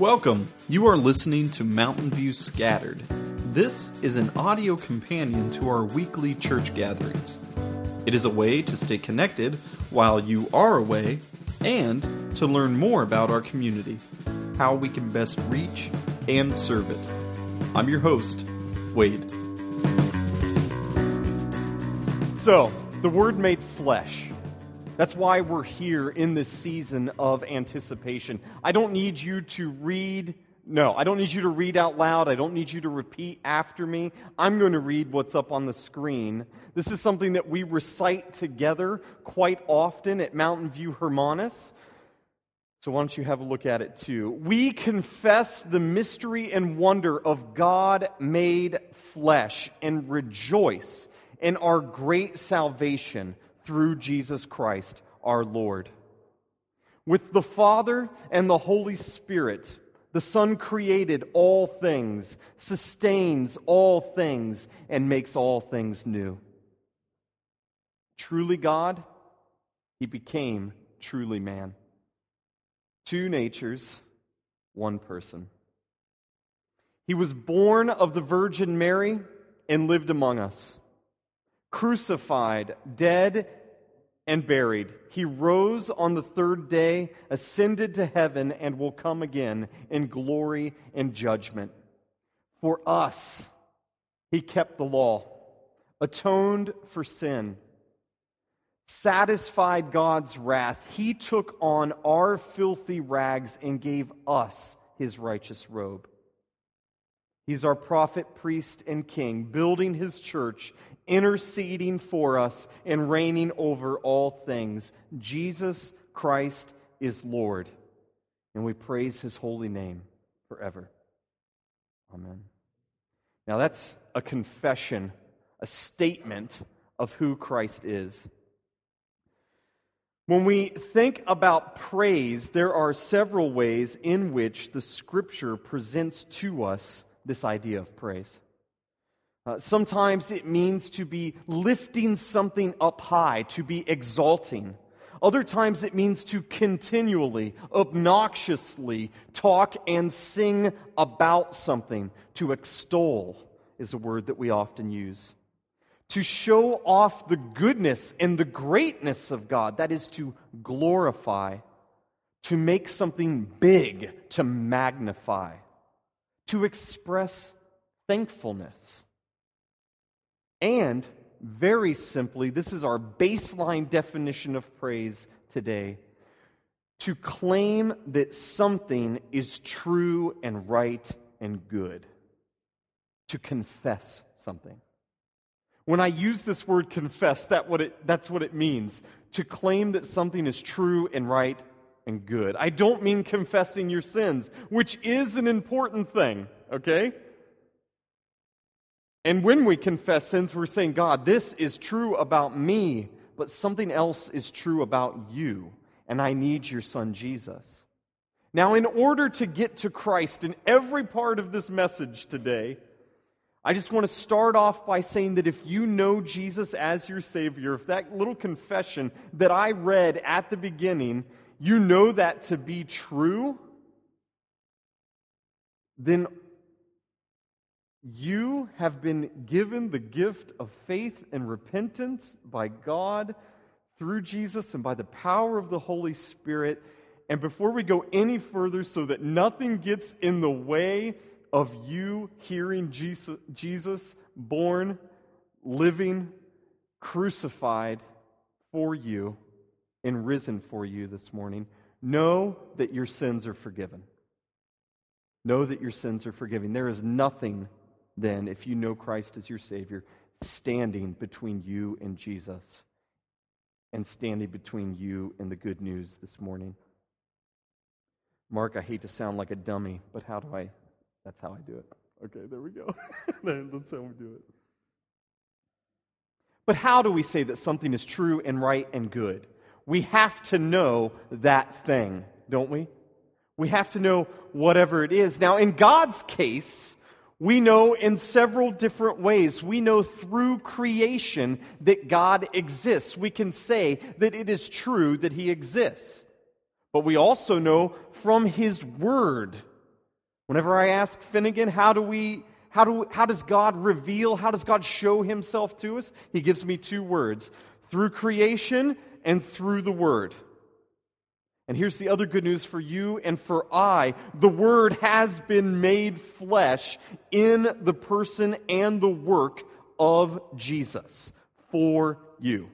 Welcome. You are listening to Mountain View Scattered. This is an audio companion to our weekly church gatherings. It is a way to stay connected while you are away and to learn more about our community, how we can best reach and serve it. I'm your host, Wade. So, the Word made flesh. That's why we're here in this season of anticipation. I don't need you to read, no, I don't need you to read out loud. I don't need you to repeat after me. I'm going to read what's up on the screen. This is something that we recite together quite often at Mountain View Hermanus. So, why don't you have a look at it too? We confess the mystery and wonder of God made flesh and rejoice in our great salvation through Jesus Christ our Lord. With the Father and the Holy Spirit, the Son created all things, sustains all things, and makes all things new. Truly God, he became truly man. Two natures, one person. He was born of the Virgin Mary and lived among us crucified, dead, and buried. He rose on the third day, ascended to heaven, and will come again in glory and judgment. For us, he kept the law, atoned for sin, satisfied God's wrath. He took on our filthy rags and gave us his righteous robe. He's our prophet, priest, and king, building his church, interceding for us, and reigning over all things. Jesus Christ is Lord, and we praise his holy name forever. Amen. Now, that's a confession, a statement of who Christ is. When we think about praise, there are several ways in which the scripture presents to us this idea of praise. Uh, sometimes it means to be lifting something up high, to be exalting. Other times it means to continually, obnoxiously talk and sing about something. To extol is a word that we often use. To show off the goodness and the greatness of God, that is to glorify. To make something big, to magnify to express thankfulness. And very simply, this is our baseline definition of praise today to claim that something is true and right and good, to confess something. When I use this word confess, that what it, that's what it means to claim that something is true and right and good. I don't mean confessing your sins, which is an important thing, okay? And when we confess sins, we're saying, God, this is true about me, but something else is true about you, and I need your son Jesus. Now, in order to get to Christ in every part of this message today, I just want to start off by saying that if you know Jesus as your Savior, if that little confession that I read at the beginning you know that to be true, then you have been given the gift of faith and repentance by God through Jesus and by the power of the Holy Spirit. And before we go any further, so that nothing gets in the way of you hearing Jesus, Jesus born, living, crucified for you, and risen for you this morning, know that your sins are forgiven. Know that your sins are forgiven. There is nothing then, if you know Christ as your Savior, standing between you and Jesus and standing between you and the good news this morning. Mark, I hate to sound like a dummy, but how do I? That's how I do it. Okay, there we go. That's how we do it. But how do we say that something is true and right and good? we have to know that thing, don't we? We have to know whatever it is. Now, in God's case, we know in several different ways. We know through creation that God exists. We can say that it is true that He exists. But we also know from His Word Whenever I ask Finnegan, how do we how, do, how does God reveal, how does God show himself to us? He gives me two words through creation and through the Word. And here's the other good news for you and for I the Word has been made flesh in the person and the work of Jesus for you.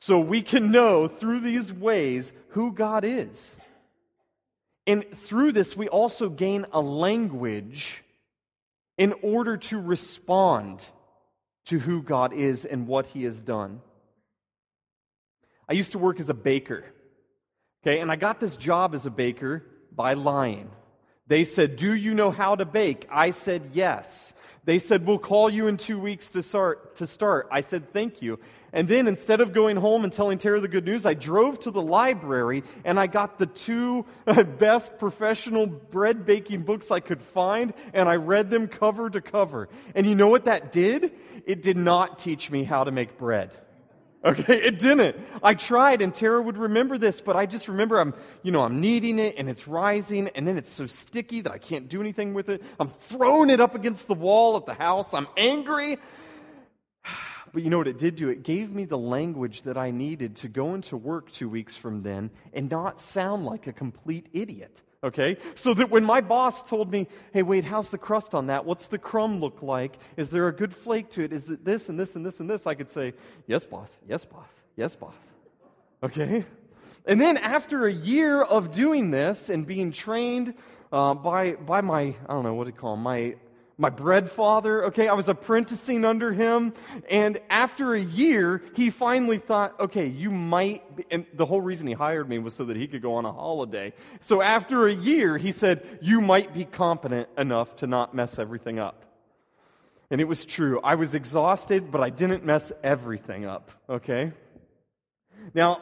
So we can know through these ways who God is. And through this, we also gain a language in order to respond to who God is and what He has done. I used to work as a baker. Okay, and I got this job as a baker by lying. They said, Do you know how to bake? I said, Yes. They said, We'll call you in two weeks to start. To start. I said, Thank you. And then instead of going home and telling Tara the good news, I drove to the library and I got the two best professional bread baking books I could find and I read them cover to cover. And you know what that did? It did not teach me how to make bread. Okay, it didn't. I tried, and Tara would remember this, but I just remember I'm, you know, I'm kneading it, and it's rising, and then it's so sticky that I can't do anything with it. I'm throwing it up against the wall at the house. I'm angry. But you know what it did do? It gave me the language that I needed to go into work two weeks from then and not sound like a complete idiot okay? So that when my boss told me, hey, Wade, how's the crust on that? What's the crumb look like? Is there a good flake to it? Is it this and this and this and this? I could say, yes, boss, yes, boss, yes, boss, okay? And then after a year of doing this and being trained uh, by, by my, I don't know what to call him, my my bread father, okay? I was apprenticing under him. And after a year, he finally thought, okay, you might, be, and the whole reason he hired me was so that he could go on a holiday. So after a year, he said, you might be competent enough to not mess everything up. And it was true. I was exhausted, but I didn't mess everything up, okay? Now,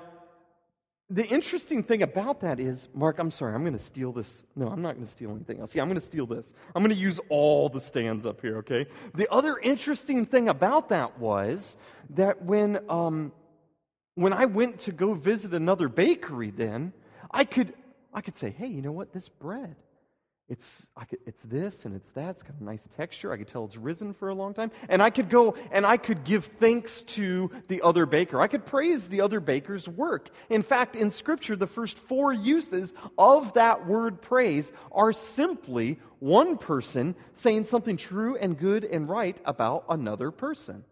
the interesting thing about that is, Mark, I'm sorry, I'm going to steal this. No, I'm not going to steal anything else. Yeah, I'm going to steal this. I'm going to use all the stands up here, okay? The other interesting thing about that was that when, um, when I went to go visit another bakery, then I could, I could say, hey, you know what? This bread, it's, could, it's this and it's that. It's got a nice texture. I could tell it's risen for a long time. And I could go and I could give thanks to the other baker. I could praise the other baker's work. In fact, in Scripture, the first four uses of that word praise are simply one person saying something true and good and right about another person.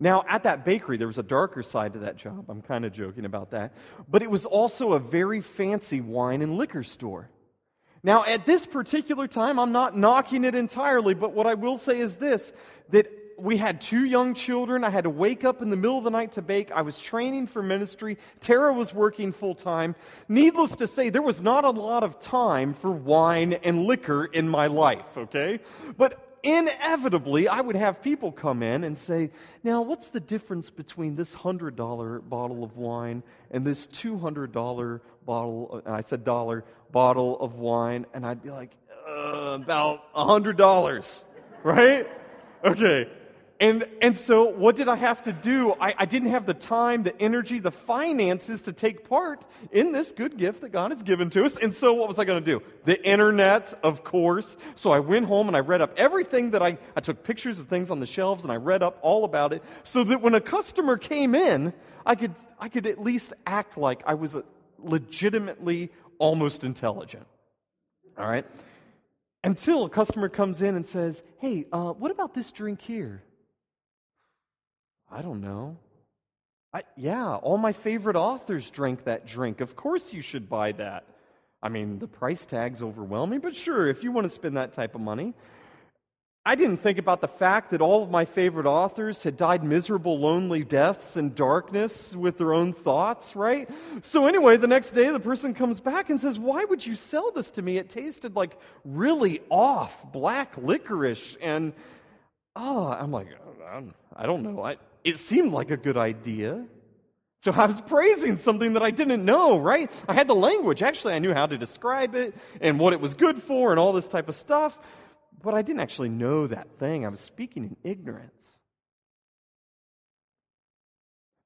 Now, at that bakery, there was a darker side to that job. I'm kind of joking about that. But it was also a very fancy wine and liquor store. Now, at this particular time, I'm not knocking it entirely, but what I will say is this that we had two young children. I had to wake up in the middle of the night to bake. I was training for ministry. Tara was working full time. Needless to say, there was not a lot of time for wine and liquor in my life, okay? But inevitably, I would have people come in and say, Now, what's the difference between this $100 bottle of wine and this $200 bottle, and I said dollar, bottle of wine? And I'd be like, uh, About $100, right? Okay. And, and so, what did I have to do? I, I didn't have the time, the energy, the finances to take part in this good gift that God has given to us. And so, what was I going to do? The internet, of course. So, I went home and I read up everything that I, I took pictures of things on the shelves and I read up all about it so that when a customer came in, I could, I could at least act like I was legitimately almost intelligent. All right? Until a customer comes in and says, Hey, uh, what about this drink here? I don't know. I, yeah, all my favorite authors drank that drink. Of course you should buy that. I mean, the price tag's overwhelming, but sure, if you want to spend that type of money. I didn't think about the fact that all of my favorite authors had died miserable, lonely deaths in darkness with their own thoughts, right? So, anyway, the next day the person comes back and says, Why would you sell this to me? It tasted like really off black licorice. And, oh, I'm like, oh, I don't know. I, it seemed like a good idea. So I was praising something that I didn't know, right? I had the language. Actually, I knew how to describe it and what it was good for and all this type of stuff, but I didn't actually know that thing. I was speaking in ignorance.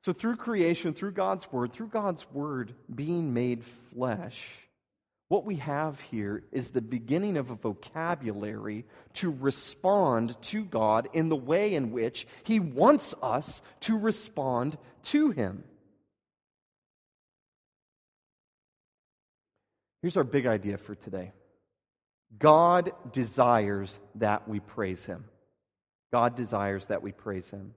So, through creation, through God's word, through God's word being made flesh, What we have here is the beginning of a vocabulary to respond to God in the way in which He wants us to respond to Him. Here's our big idea for today God desires that we praise Him. God desires that we praise Him.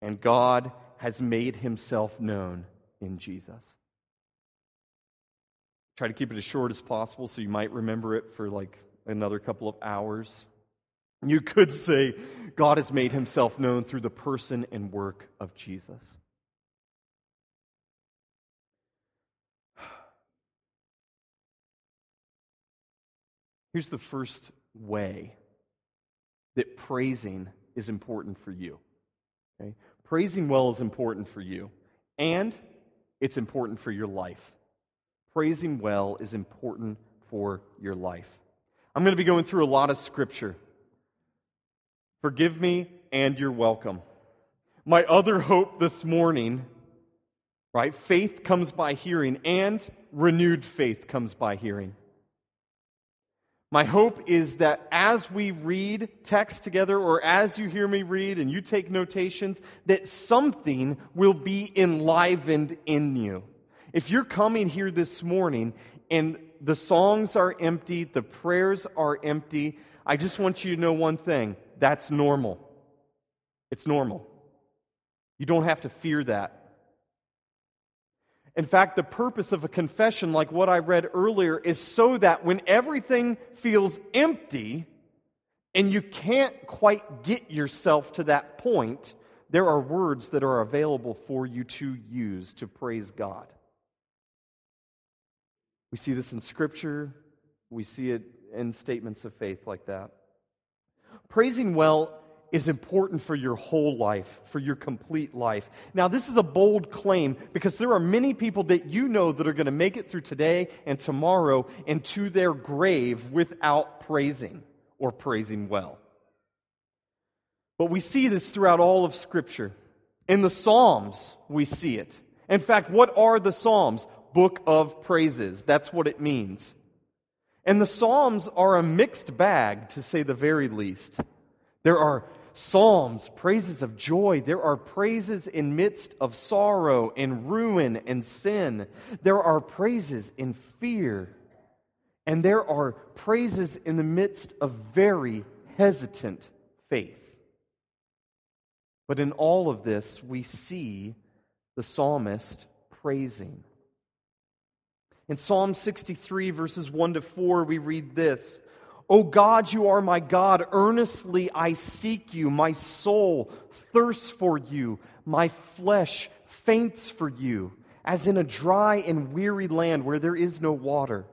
And God has made Himself known in Jesus. Try to keep it as short as possible so you might remember it for like another couple of hours. You could say, God has made himself known through the person and work of Jesus. Here's the first way that praising is important for you. Okay? Praising well is important for you, and it's important for your life. Praising well is important for your life. I'm going to be going through a lot of scripture. Forgive me, and you're welcome. My other hope this morning, right? Faith comes by hearing, and renewed faith comes by hearing. My hope is that as we read text together, or as you hear me read and you take notations, that something will be enlivened in you. If you're coming here this morning and the songs are empty, the prayers are empty, I just want you to know one thing that's normal. It's normal. You don't have to fear that. In fact, the purpose of a confession like what I read earlier is so that when everything feels empty and you can't quite get yourself to that point, there are words that are available for you to use to praise God. We see this in Scripture, we see it in statements of faith like that. Praising well is important for your whole life, for your complete life. Now, this is a bold claim because there are many people that you know that are going to make it through today and tomorrow and to their grave without praising or praising well. But we see this throughout all of Scripture. In the Psalms, we see it. In fact, what are the Psalms? Book of praises. That's what it means. And the Psalms are a mixed bag, to say the very least. There are psalms, praises of joy. There are praises in midst of sorrow and ruin and sin. There are praises in fear. And there are praises in the midst of very hesitant faith. But in all of this, we see the psalmist praising. In Psalm 63, verses 1 to 4, we read this O God, you are my God. Earnestly I seek you. My soul thirsts for you. My flesh faints for you, as in a dry and weary land where there is no water.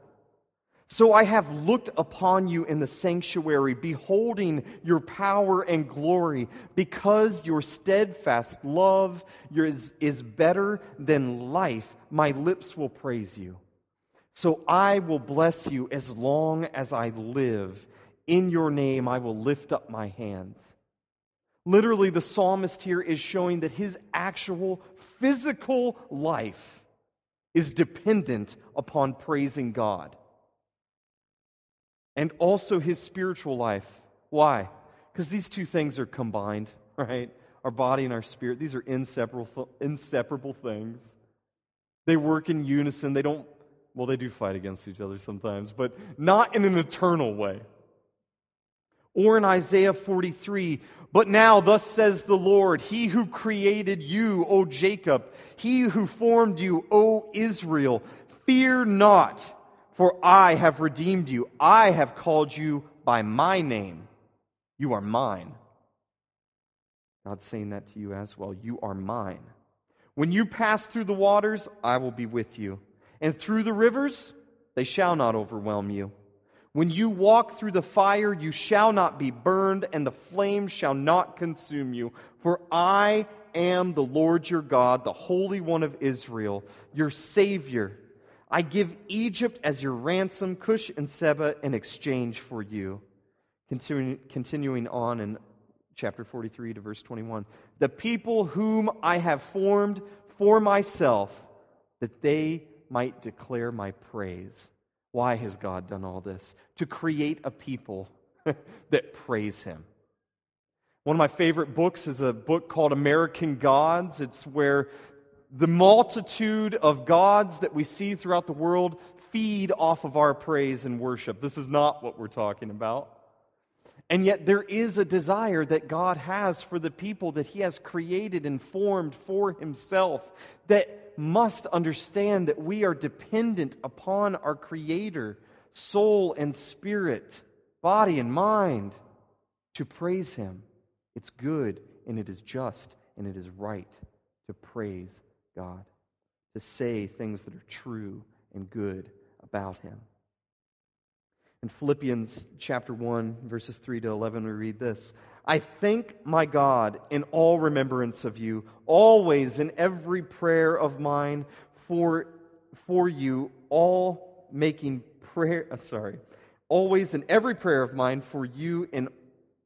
So I have looked upon you in the sanctuary, beholding your power and glory, because your steadfast love is, is better than life. My lips will praise you. So I will bless you as long as I live. In your name I will lift up my hands. Literally, the psalmist here is showing that his actual physical life is dependent upon praising God. And also his spiritual life. Why? Because these two things are combined, right? Our body and our spirit, these are inseparable, inseparable things. They work in unison, they don't well, they do fight against each other sometimes, but not in an eternal way. Or in Isaiah 43, but now, thus says the Lord, He who created you, O Jacob, He who formed you, O Israel, fear not, for I have redeemed you. I have called you by my name. You are mine. God's saying that to you as well. You are mine. When you pass through the waters, I will be with you and through the rivers, they shall not overwhelm you. When you walk through the fire, you shall not be burned, and the flame shall not consume you. For I am the Lord your God, the Holy One of Israel, your Savior. I give Egypt as your ransom, Cush and Seba in exchange for you. Continuing, continuing on in chapter 43 to verse 21. The people whom I have formed for myself, that they might declare my praise. Why has God done all this? To create a people that praise Him. One of my favorite books is a book called American Gods. It's where the multitude of gods that we see throughout the world feed off of our praise and worship. This is not what we're talking about. And yet, there is a desire that God has for the people that He has created and formed for Himself that must understand that we are dependent upon our Creator, soul and spirit, body and mind, to praise Him. It's good and it is just and it is right to praise God, to say things that are true and good about Him. In Philippians chapter 1, verses 3 to 11, we read this I thank my God in all remembrance of you, always in every prayer of mine for, for you, all making prayer, uh, sorry, always in every prayer of mine for you in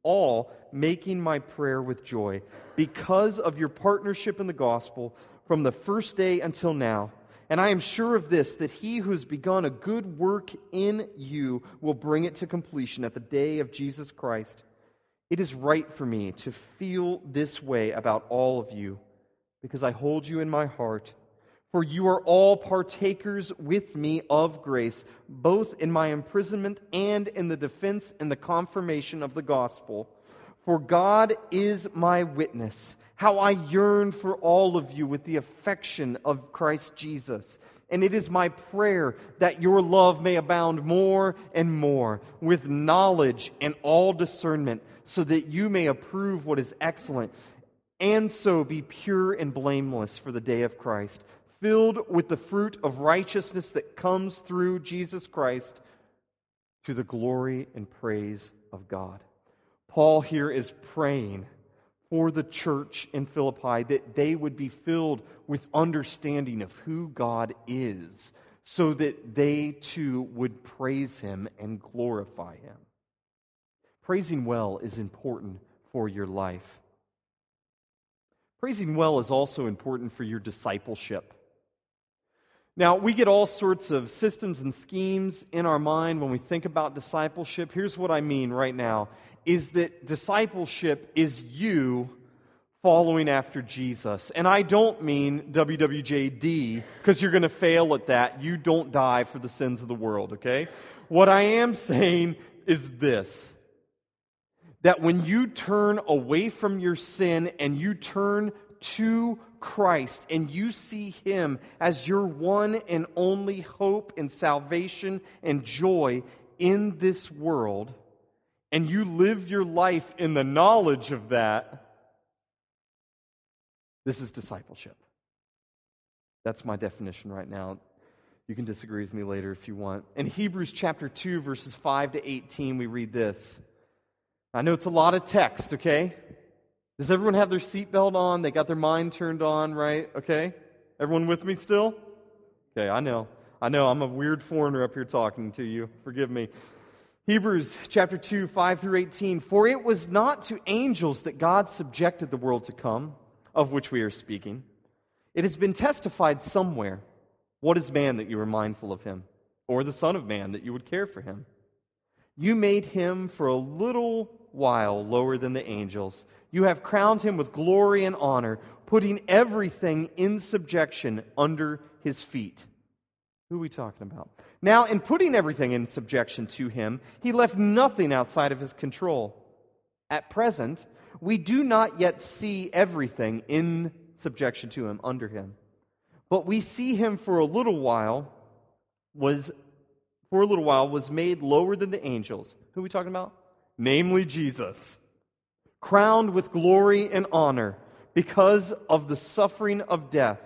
all making my prayer with joy because of your partnership in the gospel from the first day until now and I am sure of this, that he who has begun a good work in you will bring it to completion at the day of Jesus Christ. It is right for me to feel this way about all of you, because I hold you in my heart. For you are all partakers with me of grace, both in my imprisonment and in the defense and the confirmation of the gospel. For God is my witness how I yearn for all of you with the affection of Christ Jesus. And it is my prayer that your love may abound more and more with knowledge and all discernment, so that you may approve what is excellent, and so be pure and blameless for the day of Christ, filled with the fruit of righteousness that comes through Jesus Christ to the glory and praise of God. Paul here is praying for the church in Philippi that they would be filled with understanding of who God is, so that they too would praise Him and glorify Him. Praising well is important for your life. Praising well is also important for your discipleship. Now, we get all sorts of systems and schemes in our mind when we think about discipleship. Here's what I mean right now is that discipleship is you following after Jesus. And I don't mean WWJD, because you're going to fail at that. You don't die for the sins of the world, okay? What I am saying is this that when you turn away from your sin and you turn to Christ and you see Him as your one and only hope and salvation and joy in this world, and you live your life in the knowledge of that, this is discipleship. That's my definition right now. You can disagree with me later if you want. In Hebrews chapter 2, verses 5 to 18, we read this. I know it's a lot of text, okay? Does everyone have their seatbelt on? They got their mind turned on, right? Okay? Everyone with me still? Okay, I know. I know I'm a weird foreigner up here talking to you. Forgive me. Hebrews chapter 2, 5 through 18. For it was not to angels that God subjected the world to come, of which we are speaking. It has been testified somewhere. What is man that you are mindful of him? Or the Son of Man that you would care for him? You made him for a little while lower than the angels. You have crowned him with glory and honor, putting everything in subjection under his feet. Who are we talking about? Now, in putting everything in subjection to him, he left nothing outside of his control. At present, we do not yet see everything in subjection to him, under him. But we see him for a little while was for a little while was made lower than the angels. Who are we talking about? Namely Jesus. Crowned with glory and honor because of the suffering of death,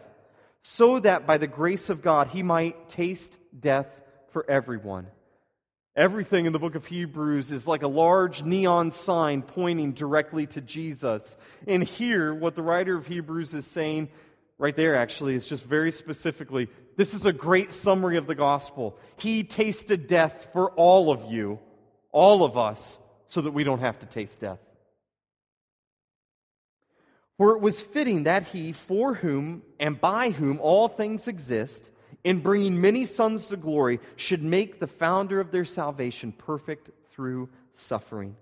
so that by the grace of God he might taste death for everyone. Everything in the book of Hebrews is like a large neon sign pointing directly to Jesus. And here, what the writer of Hebrews is saying, right there actually, is just very specifically this is a great summary of the gospel. He tasted death for all of you, all of us, so that we don't have to taste death. For it was fitting that he, for whom and by whom all things exist, in bringing many sons to glory, should make the founder of their salvation perfect through suffering.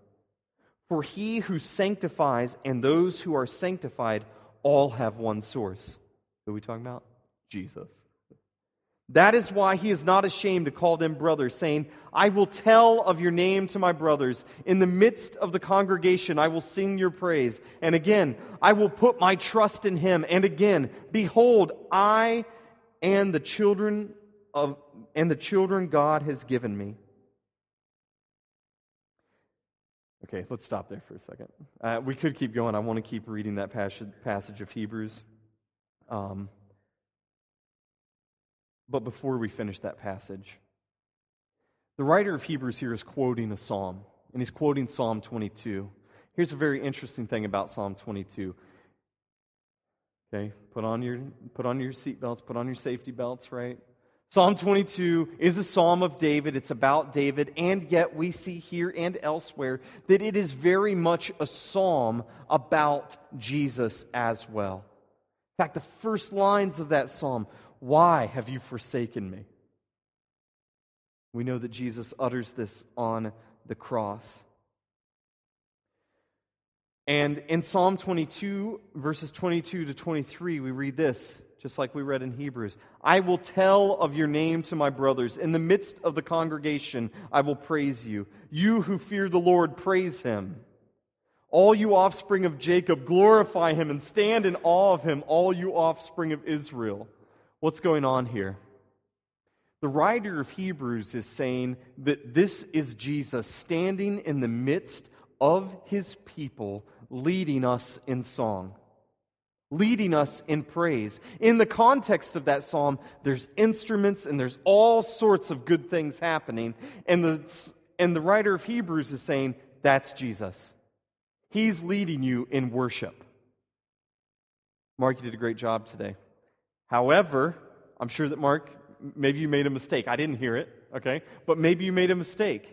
For he who sanctifies and those who are sanctified all have one source. Who are we talking about? Jesus. That is why he is not ashamed to call them brothers, saying, I will tell of your name to my brothers. In the midst of the congregation, I will sing your praise. And again, I will put my trust in him. And again, behold, I and the children of and the children God has given me. Okay, let's stop there for a second. Uh, we could keep going. I want to keep reading that passage, passage of Hebrews. Um, but before we finish that passage, the writer of Hebrews here is quoting a psalm, and he's quoting Psalm 22. Here's a very interesting thing about Psalm 22. Okay, put on your put on your seatbelts, put on your safety belts, right? Psalm 22 is a psalm of David. It's about David, and yet we see here and elsewhere that it is very much a psalm about Jesus as well. In fact, the first lines of that psalm why have you forsaken me? We know that Jesus utters this on the cross. And in Psalm 22, verses 22 to 23, we read this, just like we read in Hebrews I will tell of your name to my brothers. In the midst of the congregation, I will praise you. You who fear the Lord, praise him. All you offspring of Jacob, glorify him and stand in awe of him, all you offspring of Israel. What's going on here? The writer of Hebrews is saying that this is Jesus standing in the midst of his people, leading us in song, leading us in praise. In the context of that psalm, there's instruments and there's all sorts of good things happening. And the, and the writer of Hebrews is saying, that's Jesus. He's leading you in worship. Mark, you did a great job today. However, I'm sure that Mark, maybe you made a mistake. I didn't hear it, okay? But maybe you made a mistake.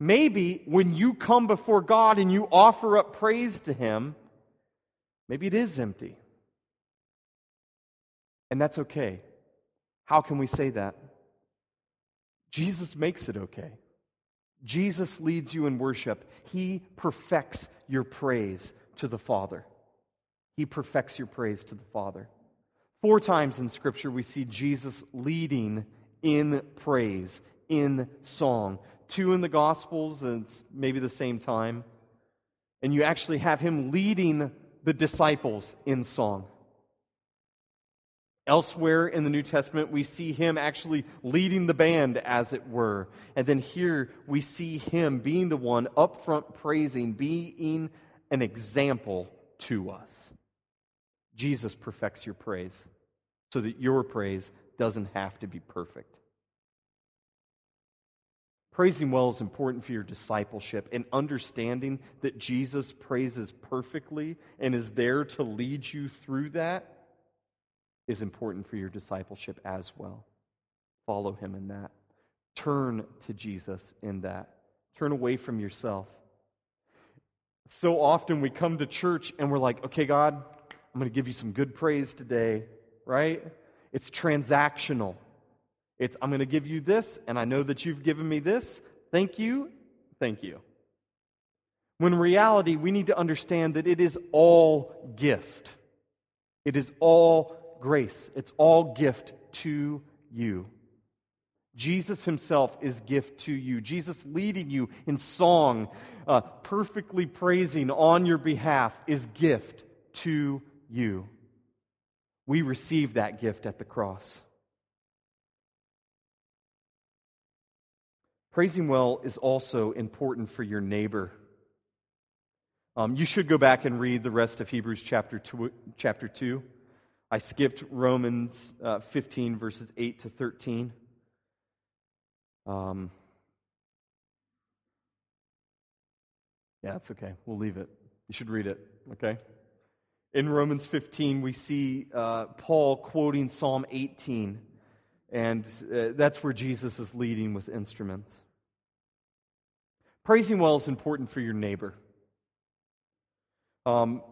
Maybe when you come before God and you offer up praise to Him, maybe it is empty. And that's okay. How can we say that? Jesus makes it okay. Jesus leads you in worship. He perfects your praise to the Father. He perfects your praise to the Father. Four times in Scripture, we see Jesus leading in praise, in song. Two in the Gospels, and it's maybe the same time. And you actually have him leading the disciples in song. Elsewhere in the New Testament, we see him actually leading the band, as it were. And then here we see him being the one up front praising, being an example to us. Jesus perfects your praise so that your praise doesn't have to be perfect. Praising well is important for your discipleship and understanding that Jesus praises perfectly and is there to lead you through that is important for your discipleship as well. Follow him in that. Turn to Jesus in that. Turn away from yourself. So often we come to church and we're like, okay, God, I'm going to give you some good praise today, right? It's transactional. It's, I'm going to give you this, and I know that you've given me this. Thank you. Thank you. When reality, we need to understand that it is all gift. It is all grace. It's all gift to you. Jesus himself is gift to you. Jesus leading you in song, uh, perfectly praising on your behalf, is gift to you. We receive that gift at the cross. Praising well is also important for your neighbor. Um, you should go back and read the rest of Hebrews chapter two, chapter 2. I skipped Romans uh, 15, verses 8 to 13. Um, yeah, that's okay. We'll leave it. You should read it, okay? In Romans 15, we see uh, Paul quoting Psalm 18, and uh, that's where Jesus is leading with instruments. Praising well is important for your neighbor. Um,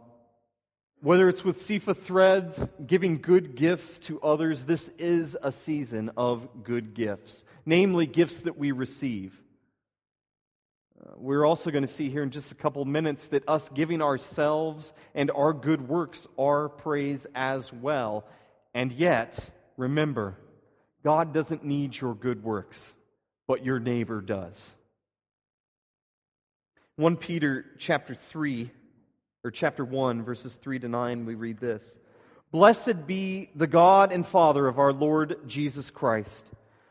Whether it's with Sifa threads, giving good gifts to others, this is a season of good gifts, namely gifts that we receive. We're also going to see here in just a couple minutes that us giving ourselves and our good works are praise as well. And yet, remember, God doesn't need your good works, but your neighbor does. 1 Peter chapter 3 or chapter 1 verses 3 to 9 we read this. Blessed be the God and Father of our Lord Jesus Christ.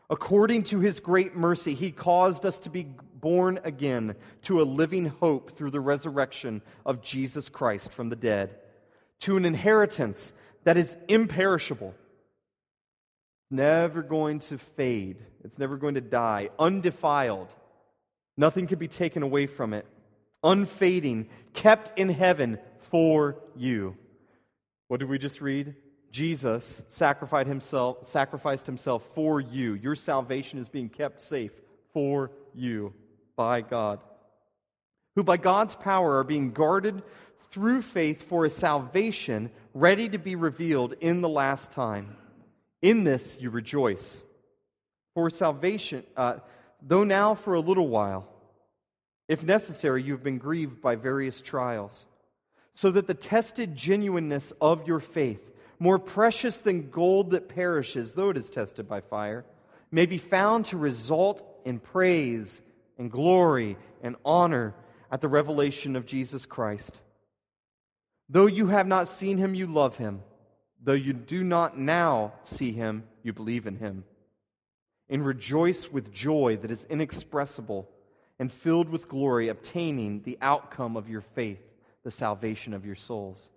According to his great mercy, he caused us to be born again to a living hope through the resurrection of Jesus Christ from the dead, to an inheritance that is imperishable, never going to fade, it's never going to die, undefiled. Nothing can be taken away from it, unfading, kept in heaven for you. What did we just read? Jesus sacrificed himself, sacrificed himself for you. Your salvation is being kept safe for you by God, who by God's power are being guarded through faith for a salvation ready to be revealed in the last time. In this you rejoice. For salvation, uh, though now for a little while, if necessary, you have been grieved by various trials, so that the tested genuineness of your faith, more precious than gold that perishes, though it is tested by fire, may be found to result in praise and glory and honor at the revelation of Jesus Christ. Though you have not seen him, you love him. Though you do not now see him, you believe in him. And rejoice with joy that is inexpressible and filled with glory, obtaining the outcome of your faith, the salvation of your souls.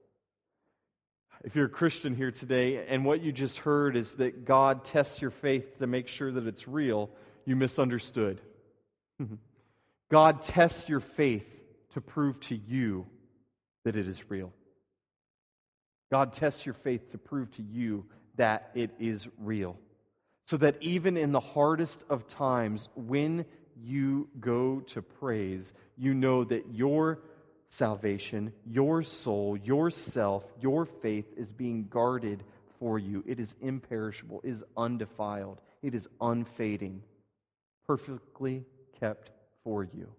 If you're a Christian here today and what you just heard is that God tests your faith to make sure that it's real, you misunderstood. Mm-hmm. God tests your faith to prove to you that it is real. God tests your faith to prove to you that it is real. So that even in the hardest of times, when you go to praise, you know that your salvation, your soul, yourself, your faith is being guarded for you. It is imperishable, it is undefiled, it is unfading, perfectly kept for you.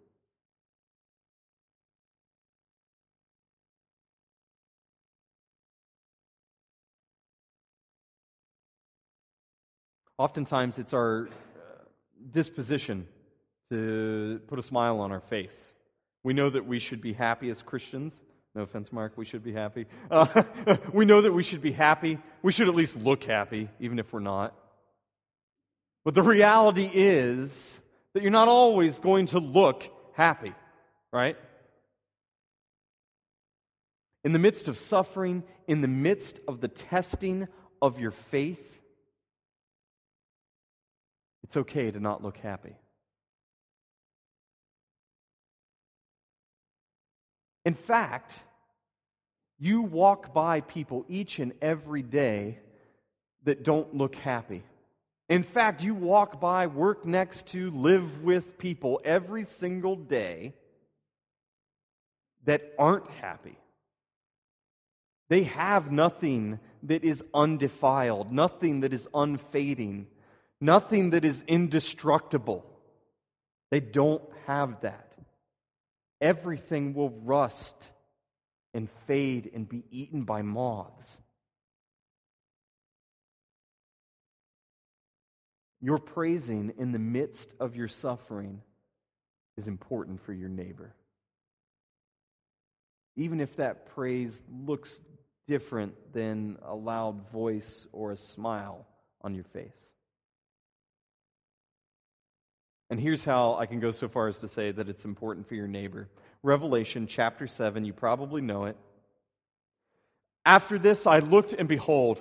Oftentimes, it's our uh, disposition to put a smile on our face. We know that we should be happy as Christians. No offense, Mark, we should be happy. Uh, we know that we should be happy. We should at least look happy, even if we're not. But the reality is that you're not always going to look happy, right? In the midst of suffering, in the midst of the testing of your faith, it's okay to not look happy. In fact, you walk by people each and every day that don't look happy. In fact, you walk by, work next to, live with people every single day that aren't happy. They have nothing that is undefiled, nothing that is unfading, nothing that is indestructible. They don't have that. Everything will rust and fade and be eaten by moths. Your praising in the midst of your suffering is important for your neighbor. Even if that praise looks different than a loud voice or a smile on your face. And here's how I can go so far as to say that it's important for your neighbor. Revelation chapter 7, you probably know it. After this, I looked and behold,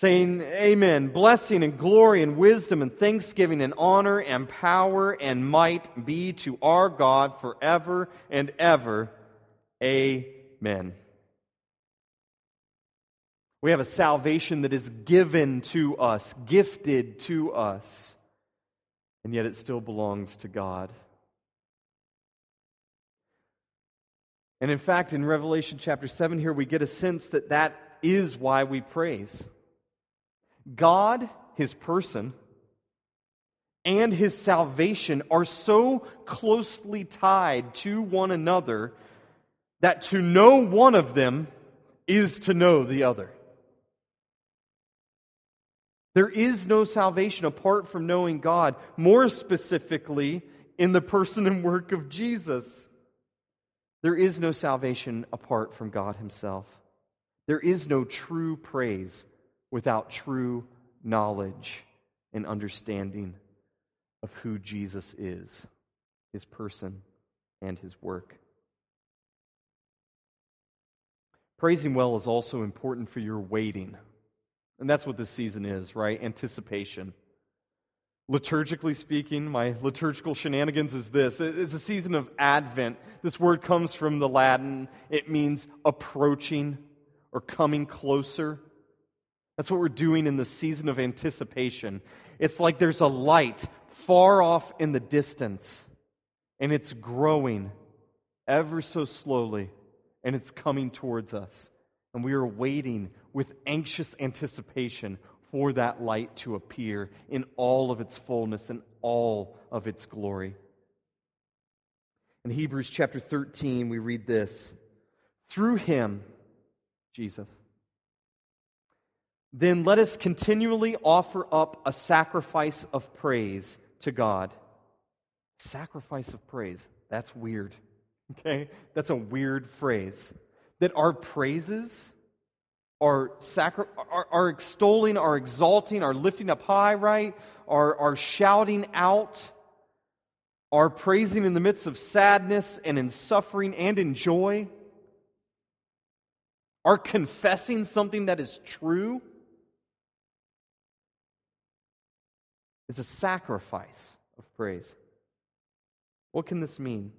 Saying, Amen. Blessing and glory and wisdom and thanksgiving and honor and power and might be to our God forever and ever. Amen. We have a salvation that is given to us, gifted to us, and yet it still belongs to God. And in fact, in Revelation chapter 7, here we get a sense that that is why we praise. God, his person, and his salvation are so closely tied to one another that to know one of them is to know the other. There is no salvation apart from knowing God, more specifically, in the person and work of Jesus. There is no salvation apart from God Himself. There is no true praise without true knowledge and understanding of who Jesus is, his person, and his work. Praising well is also important for your waiting. And that's what this season is, right? Anticipation. Liturgically speaking, my liturgical shenanigans is this it's a season of Advent. This word comes from the Latin, it means approaching or coming closer. That's what we're doing in the season of anticipation. It's like there's a light far off in the distance, and it's growing ever so slowly, and it's coming towards us. And we are waiting with anxious anticipation for that light to appear in all of its fullness and all of its glory. In Hebrews chapter 13, we read this Through him, Jesus. Then let us continually offer up a sacrifice of praise to God. Sacrifice of praise. That's weird. Okay? That's a weird phrase. That our praises are, sacri- are, are extolling, are exalting, are lifting up high, right? Are, are shouting out, are praising in the midst of sadness and in suffering and in joy are confessing something that is true is a sacrifice of praise. What can this mean?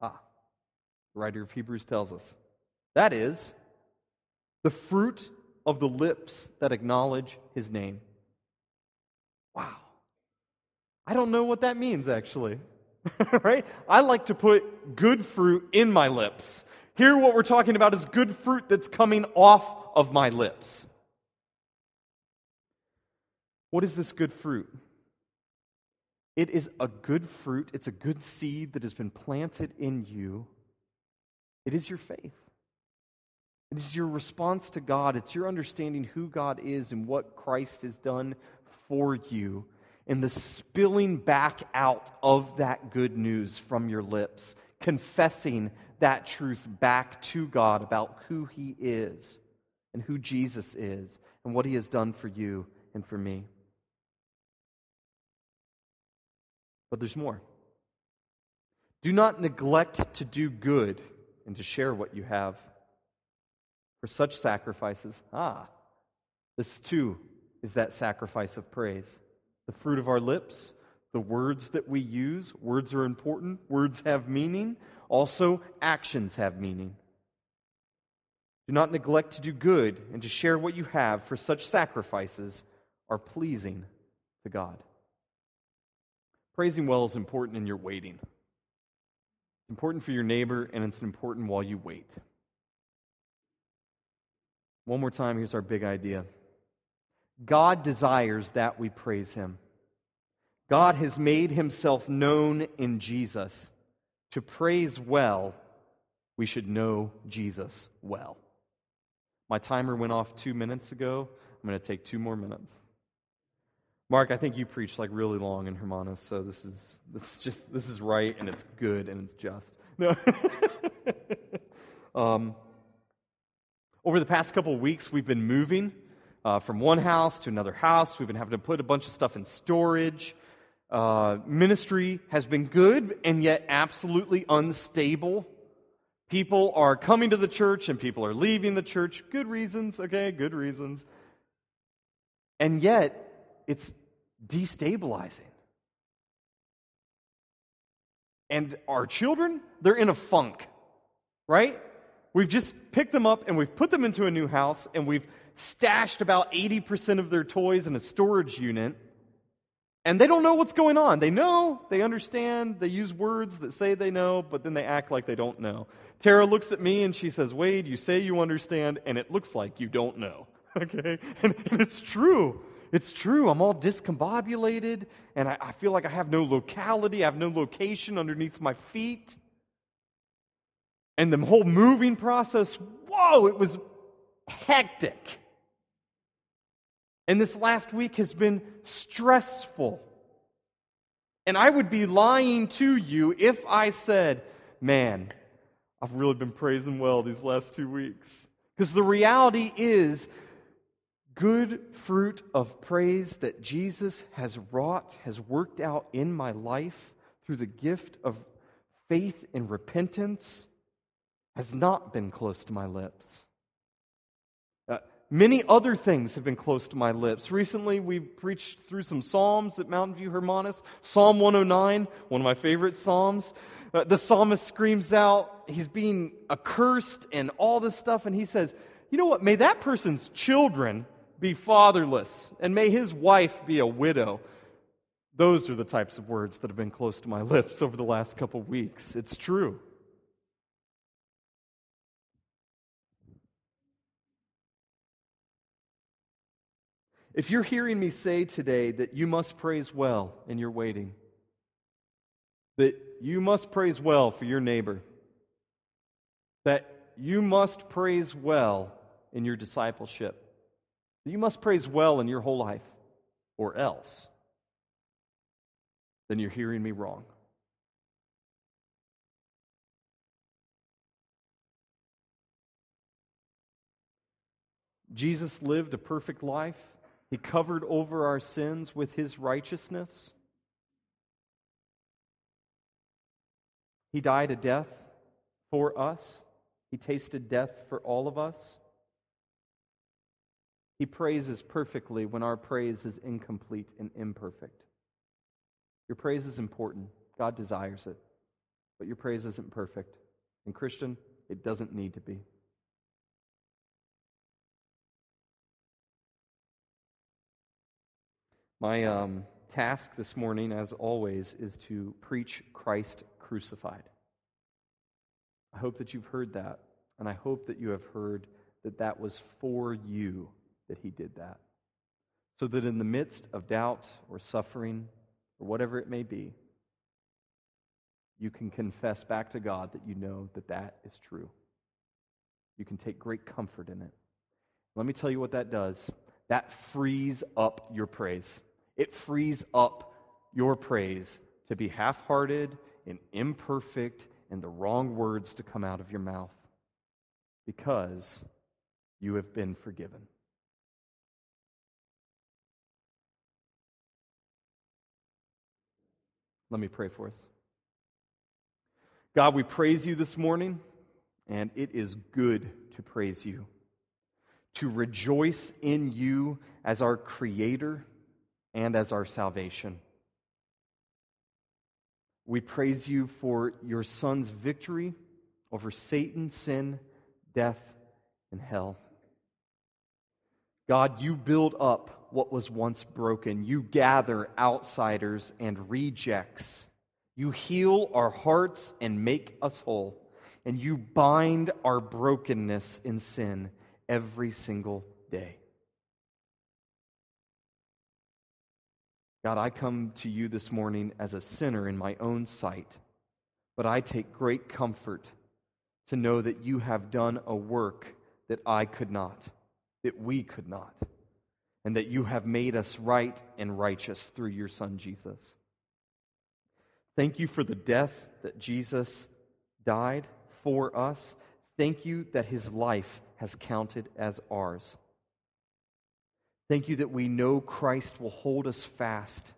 Ah, the writer of Hebrews tells us. That is the fruit of the lips that acknowledge his name. Wow. I don't know what that means actually. right? I like to put good fruit in my lips. Here, what we're talking about is good fruit that's coming off of my lips. What is this good fruit? It is a good fruit, it's a good seed that has been planted in you. It is your faith. It is your response to God. It's your understanding who God is and what Christ has done for you, and the spilling back out of that good news from your lips, confessing that truth back to God about who He is and who Jesus is and what He has done for you and for me. But there's more. Do not neglect to do good and to share what you have. For such sacrifices, ah, this too is that sacrifice of praise. The fruit of our lips, the words that we use, words are important, words have meaning. Also, actions have meaning. Do not neglect to do good and to share what you have, for such sacrifices are pleasing to God. Praising well is important in your waiting. It's important for your neighbor, and it's important while you wait. One more time, here's our big idea God desires that we praise Him. God has made Himself known in Jesus. To praise well, we should know Jesus well. My timer went off two minutes ago. I'm going to take two more minutes. Mark, I think you preached like really long in Hermanos, so this is this just this is right and it's good and it's just. No. um, over the past couple weeks, we've been moving uh, from one house to another house. We've been having to put a bunch of stuff in storage. Uh, ministry has been good and yet absolutely unstable. People are coming to the church and people are leaving the church. Good reasons, okay? Good reasons. And yet, it's destabilizing. And our children, they're in a funk, right? We've just picked them up and we've put them into a new house and we've stashed about 80% of their toys in a storage unit. And they don't know what's going on. They know, they understand, they use words that say they know, but then they act like they don't know. Tara looks at me and she says, Wade, you say you understand, and it looks like you don't know. Okay? And, and it's true. It's true. I'm all discombobulated, and I, I feel like I have no locality, I have no location underneath my feet. And the whole moving process, whoa, it was hectic. And this last week has been stressful. And I would be lying to you if I said, man, I've really been praising well these last two weeks. Because the reality is, good fruit of praise that Jesus has wrought, has worked out in my life through the gift of faith and repentance, has not been close to my lips. Many other things have been close to my lips. Recently, we preached through some Psalms at Mountain View Hermanos. Psalm 109, one of my favorite Psalms. Uh, the psalmist screams out, he's being accursed and all this stuff, and he says, You know what? May that person's children be fatherless, and may his wife be a widow. Those are the types of words that have been close to my lips over the last couple of weeks. It's true. If you're hearing me say today that you must praise well in your waiting, that you must praise well for your neighbor, that you must praise well in your discipleship, you must praise well in your whole life, or else, then you're hearing me wrong. Jesus lived a perfect life. He covered over our sins with his righteousness. He died a death for us. He tasted death for all of us. He praises perfectly when our praise is incomplete and imperfect. Your praise is important. God desires it. But your praise isn't perfect. And, Christian, it doesn't need to be. My um, task this morning, as always, is to preach Christ crucified. I hope that you've heard that, and I hope that you have heard that that was for you that he did that. So that in the midst of doubt or suffering or whatever it may be, you can confess back to God that you know that that is true. You can take great comfort in it. Let me tell you what that does. That frees up your praise. It frees up your praise to be half hearted and imperfect and the wrong words to come out of your mouth because you have been forgiven. Let me pray for us. God, we praise you this morning, and it is good to praise you, to rejoice in you as our Creator and as our salvation. We praise you for your Son's victory over Satan, sin, death, and hell. God, you build up what was once broken. You gather outsiders and rejects. You heal our hearts and make us whole. And you bind our brokenness in sin every single day. God, I come to you this morning as a sinner in my own sight, but I take great comfort to know that you have done a work that I could not, that we could not, and that you have made us right and righteous through your Son, Jesus. Thank you for the death that Jesus died for us. Thank you that his life has counted as ours. Thank you that we know Christ will hold us fast.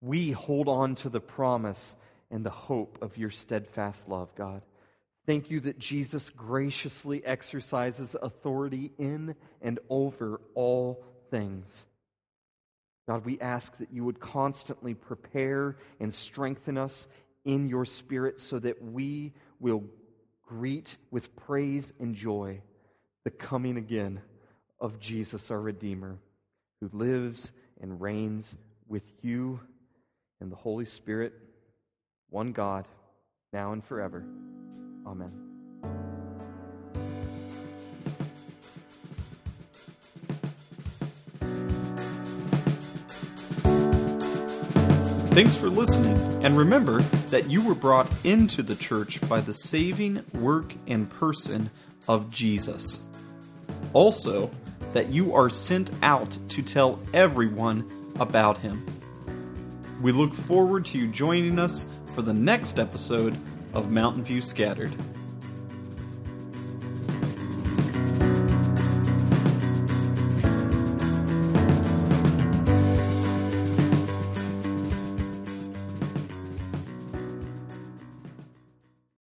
We hold on to the promise and the hope of your steadfast love, God. Thank you that Jesus graciously exercises authority in and over all things. God, we ask that you would constantly prepare and strengthen us in your spirit so that we will greet with praise and joy the coming again of Jesus, our Redeemer, who lives and reigns with you and the Holy Spirit, one God, now and forever. Amen. Thanks for listening, and remember that you were brought into the church by the saving work and person of Jesus. Also, that you are sent out to tell everyone about him. We look forward to you joining us for the next episode of Mountain View Scattered.